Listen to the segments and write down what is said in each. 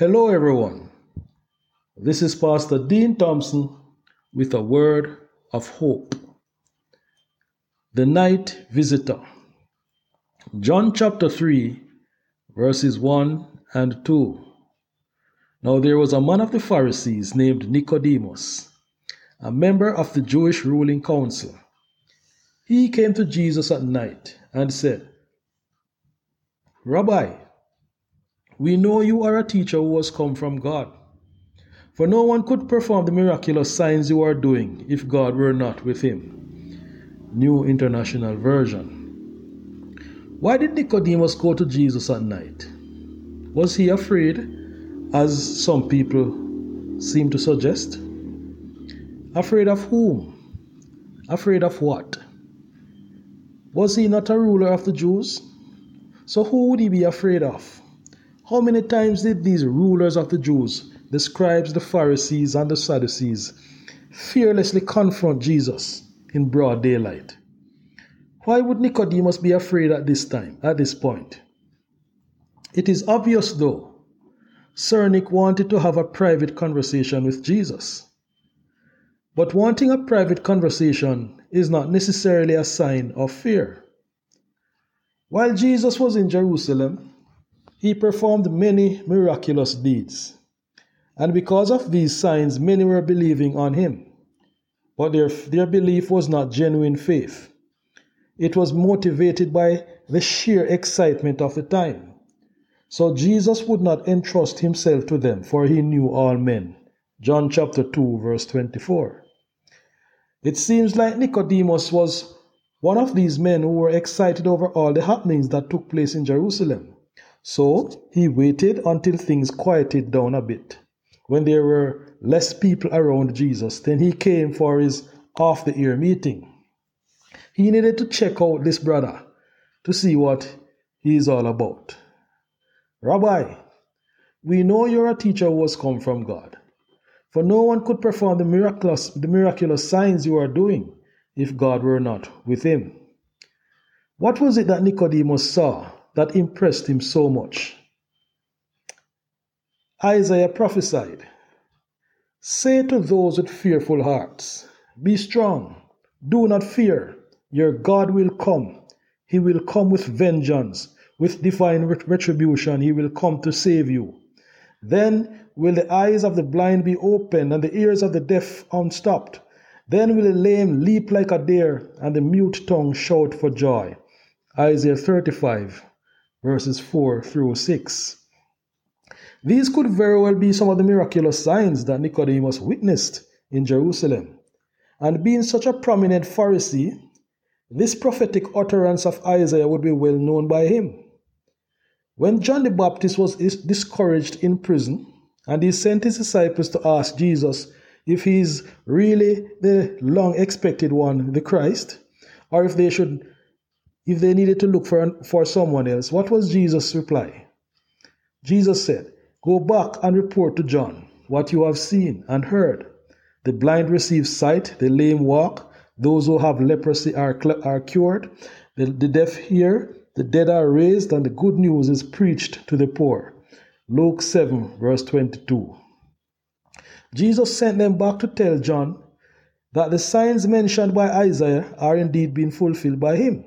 Hello, everyone. This is Pastor Dean Thompson with a word of hope. The Night Visitor. John chapter 3, verses 1 and 2. Now there was a man of the Pharisees named Nicodemus, a member of the Jewish ruling council. He came to Jesus at night and said, Rabbi, we know you are a teacher who has come from God. For no one could perform the miraculous signs you are doing if God were not with him. New International Version. Why did Nicodemus go to Jesus at night? Was he afraid, as some people seem to suggest? Afraid of whom? Afraid of what? Was he not a ruler of the Jews? So who would he be afraid of? How many times did these rulers of the Jews, the scribes, the Pharisees, and the Sadducees, fearlessly confront Jesus in broad daylight? Why would Nicodemus be afraid at this time, at this point? It is obvious, though. Sir Nick wanted to have a private conversation with Jesus. But wanting a private conversation is not necessarily a sign of fear. While Jesus was in Jerusalem, he performed many miraculous deeds. And because of these signs, many were believing on him. But their, their belief was not genuine faith. It was motivated by the sheer excitement of the time. So Jesus would not entrust himself to them, for he knew all men. John chapter 2, verse 24. It seems like Nicodemus was one of these men who were excited over all the happenings that took place in Jerusalem. So he waited until things quieted down a bit. When there were less people around Jesus, then he came for his off the ear meeting. He needed to check out this brother to see what he is all about. Rabbi, we know you're a teacher who has come from God. For no one could perform the miraculous, the miraculous signs you are doing if God were not with him. What was it that Nicodemus saw that impressed him so much? Isaiah prophesied Say to those with fearful hearts, Be strong, do not fear. Your God will come. He will come with vengeance, with divine retribution. He will come to save you. Then will the eyes of the blind be opened and the ears of the deaf unstopped. Then will the lame leap like a deer and the mute tongue shout for joy. Isaiah 35, verses 4 through 6. These could very well be some of the miraculous signs that Nicodemus witnessed in Jerusalem. And being such a prominent Pharisee, this prophetic utterance of Isaiah would be well known by him. When John the Baptist was discouraged in prison, and he sent his disciples to ask Jesus if he is really the long expected one, the Christ, or if they should if they needed to look for, for someone else, what was Jesus' reply? Jesus said, Go back and report to John what you have seen and heard. The blind receive sight, the lame walk, those who have leprosy are, are cured. The, the deaf hear. The dead are raised. And the good news is preached to the poor. Luke 7, verse 22. Jesus sent them back to tell John that the signs mentioned by Isaiah are indeed being fulfilled by him.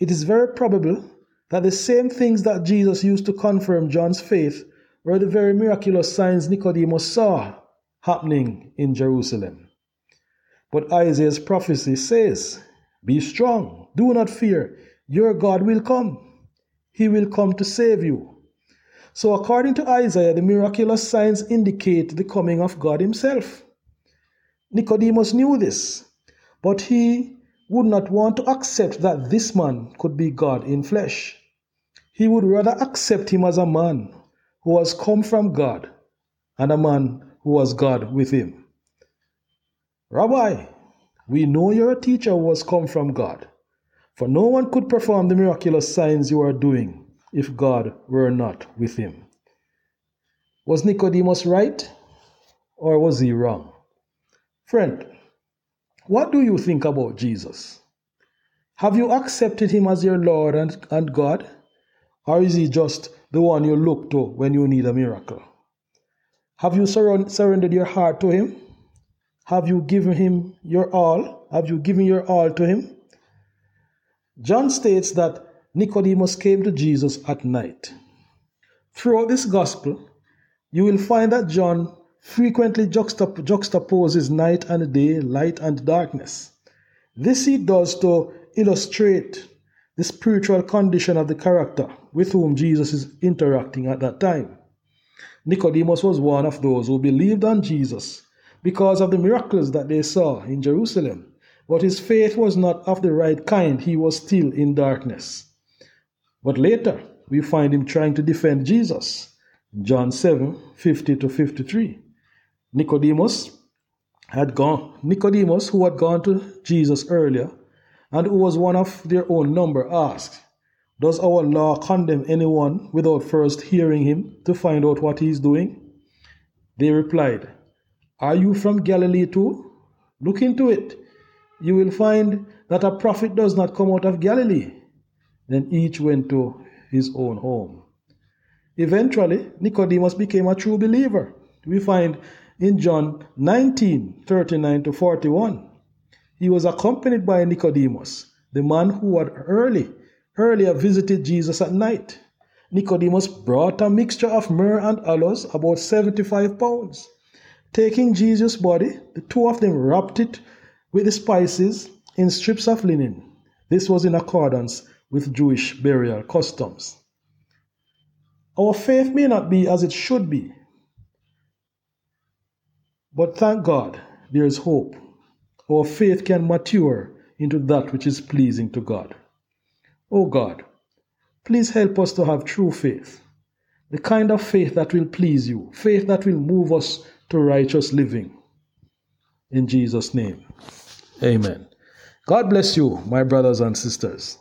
It is very probable that the same things that Jesus used to confirm John's faith were the very miraculous signs Nicodemus saw happening in Jerusalem. But Isaiah's prophecy says, Be strong, do not fear, your God will come. He will come to save you. So, according to Isaiah, the miraculous signs indicate the coming of God Himself. Nicodemus knew this, but he would not want to accept that this man could be God in flesh. He would rather accept him as a man who has come from God and a man who was God with him. Rabbi, we know you're a teacher who has come from God, for no one could perform the miraculous signs you are doing if God were not with him. Was Nicodemus right or was he wrong? Friend, what do you think about Jesus? Have you accepted him as your Lord and, and God? Or is he just the one you look to when you need a miracle. Have you surrendered your heart to Him? Have you given Him your all? Have you given your all to Him? John states that Nicodemus came to Jesus at night. Throughout this gospel, you will find that John frequently juxtap- juxtaposes night and day, light and darkness. This he does to illustrate the spiritual condition of the character with whom Jesus is interacting at that time. Nicodemus was one of those who believed on Jesus because of the miracles that they saw in Jerusalem. But his faith was not of the right kind. He was still in darkness. But later, we find him trying to defend Jesus. John 7 50 to 53. Nicodemus had gone, Nicodemus, who had gone to Jesus earlier and who was one of their own number, asked, Does our law condemn anyone without first hearing him to find out what he is doing? They replied, Are you from Galilee too? Look into it you will find that a prophet does not come out of Galilee. Then each went to his own home. Eventually, Nicodemus became a true believer. We find in John 19 39 to 41. He was accompanied by Nicodemus, the man who had early, earlier visited Jesus at night. Nicodemus brought a mixture of myrrh and aloes, about 75 pounds. Taking Jesus' body, the two of them wrapped it with the spices in strips of linen. This was in accordance with Jewish burial customs. Our faith may not be as it should be, but thank God there is hope. Our faith can mature into that which is pleasing to God. O oh God, please help us to have true faith, the kind of faith that will please you, faith that will move us to righteous living. In Jesus' name. Amen. God bless you, my brothers and sisters.